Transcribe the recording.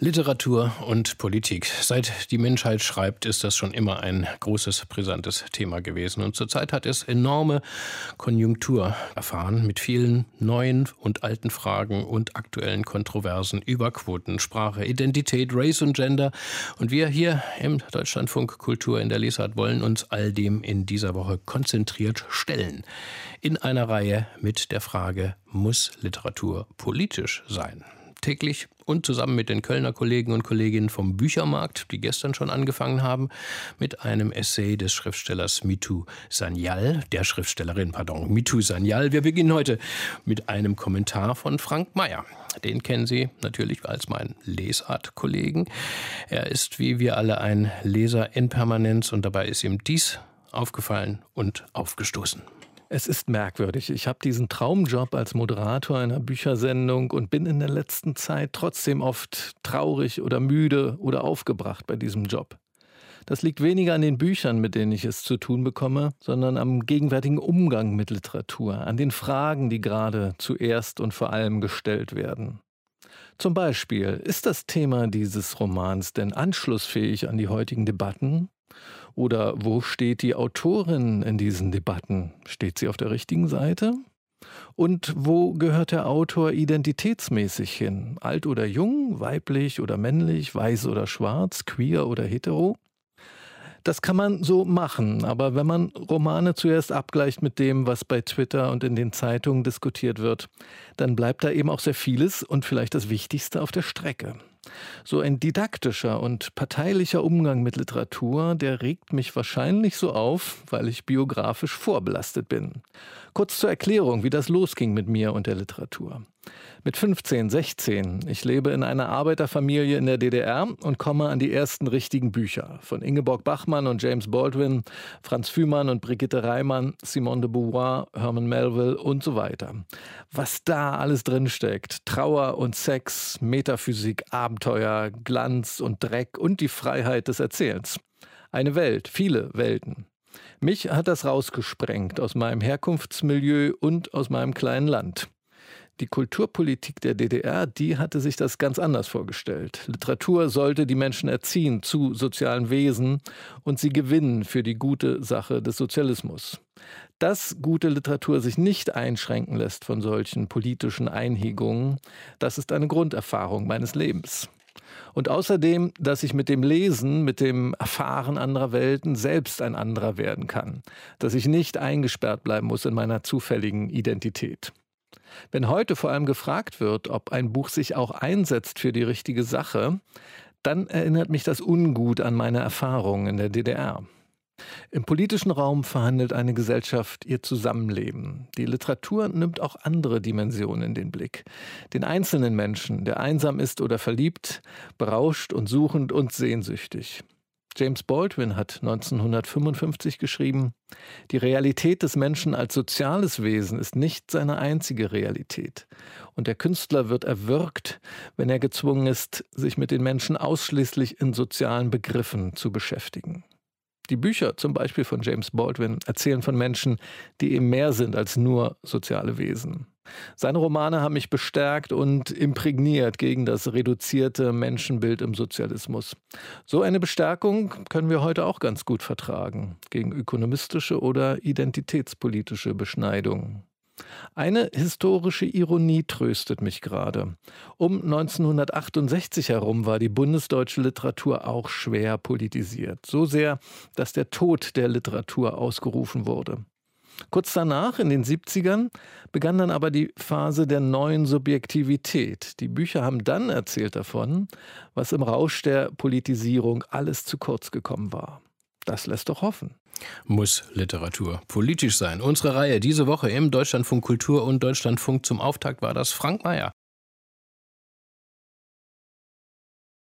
Literatur und Politik. Seit die Menschheit schreibt, ist das schon immer ein großes, brisantes Thema gewesen. Und zurzeit hat es enorme Konjunktur erfahren mit vielen neuen und alten Fragen und aktuellen Kontroversen über Quoten, Sprache, Identität, Race und Gender. Und wir hier im Deutschlandfunk Kultur in der Lesart wollen uns all dem in dieser Woche konzentriert stellen. In einer Reihe mit der Frage, muss Literatur politisch sein? täglich und zusammen mit den Kölner Kollegen und Kolleginnen vom Büchermarkt, die gestern schon angefangen haben, mit einem Essay des Schriftstellers Mitu Sanyal, der Schriftstellerin, pardon, Mitu Sanyal. Wir beginnen heute mit einem Kommentar von Frank Mayer. Den kennen Sie natürlich als meinen Lesart-Kollegen. Er ist wie wir alle ein Leser in Permanenz und dabei ist ihm dies aufgefallen und aufgestoßen. Es ist merkwürdig. Ich habe diesen Traumjob als Moderator einer Büchersendung und bin in der letzten Zeit trotzdem oft traurig oder müde oder aufgebracht bei diesem Job. Das liegt weniger an den Büchern, mit denen ich es zu tun bekomme, sondern am gegenwärtigen Umgang mit Literatur, an den Fragen, die gerade zuerst und vor allem gestellt werden. Zum Beispiel, ist das Thema dieses Romans denn anschlussfähig an die heutigen Debatten? Oder wo steht die Autorin in diesen Debatten? Steht sie auf der richtigen Seite? Und wo gehört der Autor identitätsmäßig hin? Alt oder jung, weiblich oder männlich, weiß oder schwarz, queer oder hetero? Das kann man so machen, aber wenn man Romane zuerst abgleicht mit dem, was bei Twitter und in den Zeitungen diskutiert wird, dann bleibt da eben auch sehr vieles und vielleicht das Wichtigste auf der Strecke. So ein didaktischer und parteilicher Umgang mit Literatur, der regt mich wahrscheinlich so auf, weil ich biografisch vorbelastet bin. Kurz zur Erklärung, wie das losging mit mir und der Literatur. Mit 15, 16, ich lebe in einer Arbeiterfamilie in der DDR und komme an die ersten richtigen Bücher von Ingeborg Bachmann und James Baldwin, Franz Fühmann und Brigitte Reimann, Simone de Beauvoir, Herman Melville und so weiter. Was da alles drinsteckt, Trauer und Sex, Metaphysik, Abenteuer, Glanz und Dreck und die Freiheit des Erzählens. Eine Welt, viele Welten. Mich hat das rausgesprengt aus meinem Herkunftsmilieu und aus meinem kleinen Land. Die Kulturpolitik der DDR, die hatte sich das ganz anders vorgestellt. Literatur sollte die Menschen erziehen zu sozialen Wesen und sie gewinnen für die gute Sache des Sozialismus. Dass gute Literatur sich nicht einschränken lässt von solchen politischen Einhegungen, das ist eine Grunderfahrung meines Lebens. Und außerdem, dass ich mit dem Lesen, mit dem Erfahren anderer Welten selbst ein anderer werden kann. Dass ich nicht eingesperrt bleiben muss in meiner zufälligen Identität. Wenn heute vor allem gefragt wird, ob ein Buch sich auch einsetzt für die richtige Sache, dann erinnert mich das ungut an meine Erfahrungen in der DDR. Im politischen Raum verhandelt eine Gesellschaft ihr Zusammenleben. Die Literatur nimmt auch andere Dimensionen in den Blick. Den einzelnen Menschen, der einsam ist oder verliebt, berauscht und suchend und sehnsüchtig. James Baldwin hat 1955 geschrieben, die Realität des Menschen als soziales Wesen ist nicht seine einzige Realität. Und der Künstler wird erwürgt, wenn er gezwungen ist, sich mit den Menschen ausschließlich in sozialen Begriffen zu beschäftigen. Die Bücher zum Beispiel von James Baldwin erzählen von Menschen, die eben mehr sind als nur soziale Wesen. Seine Romane haben mich bestärkt und imprägniert gegen das reduzierte Menschenbild im Sozialismus. So eine Bestärkung können wir heute auch ganz gut vertragen gegen ökonomistische oder identitätspolitische Beschneidungen. Eine historische Ironie tröstet mich gerade. Um 1968 herum war die bundesdeutsche Literatur auch schwer politisiert. So sehr, dass der Tod der Literatur ausgerufen wurde. Kurz danach, in den 70ern, begann dann aber die Phase der neuen Subjektivität. Die Bücher haben dann erzählt davon, was im Rausch der Politisierung alles zu kurz gekommen war. Das lässt doch hoffen. Muss Literatur politisch sein? Unsere Reihe diese Woche im Deutschlandfunk Kultur und Deutschlandfunk zum Auftakt war das Frank Mayer.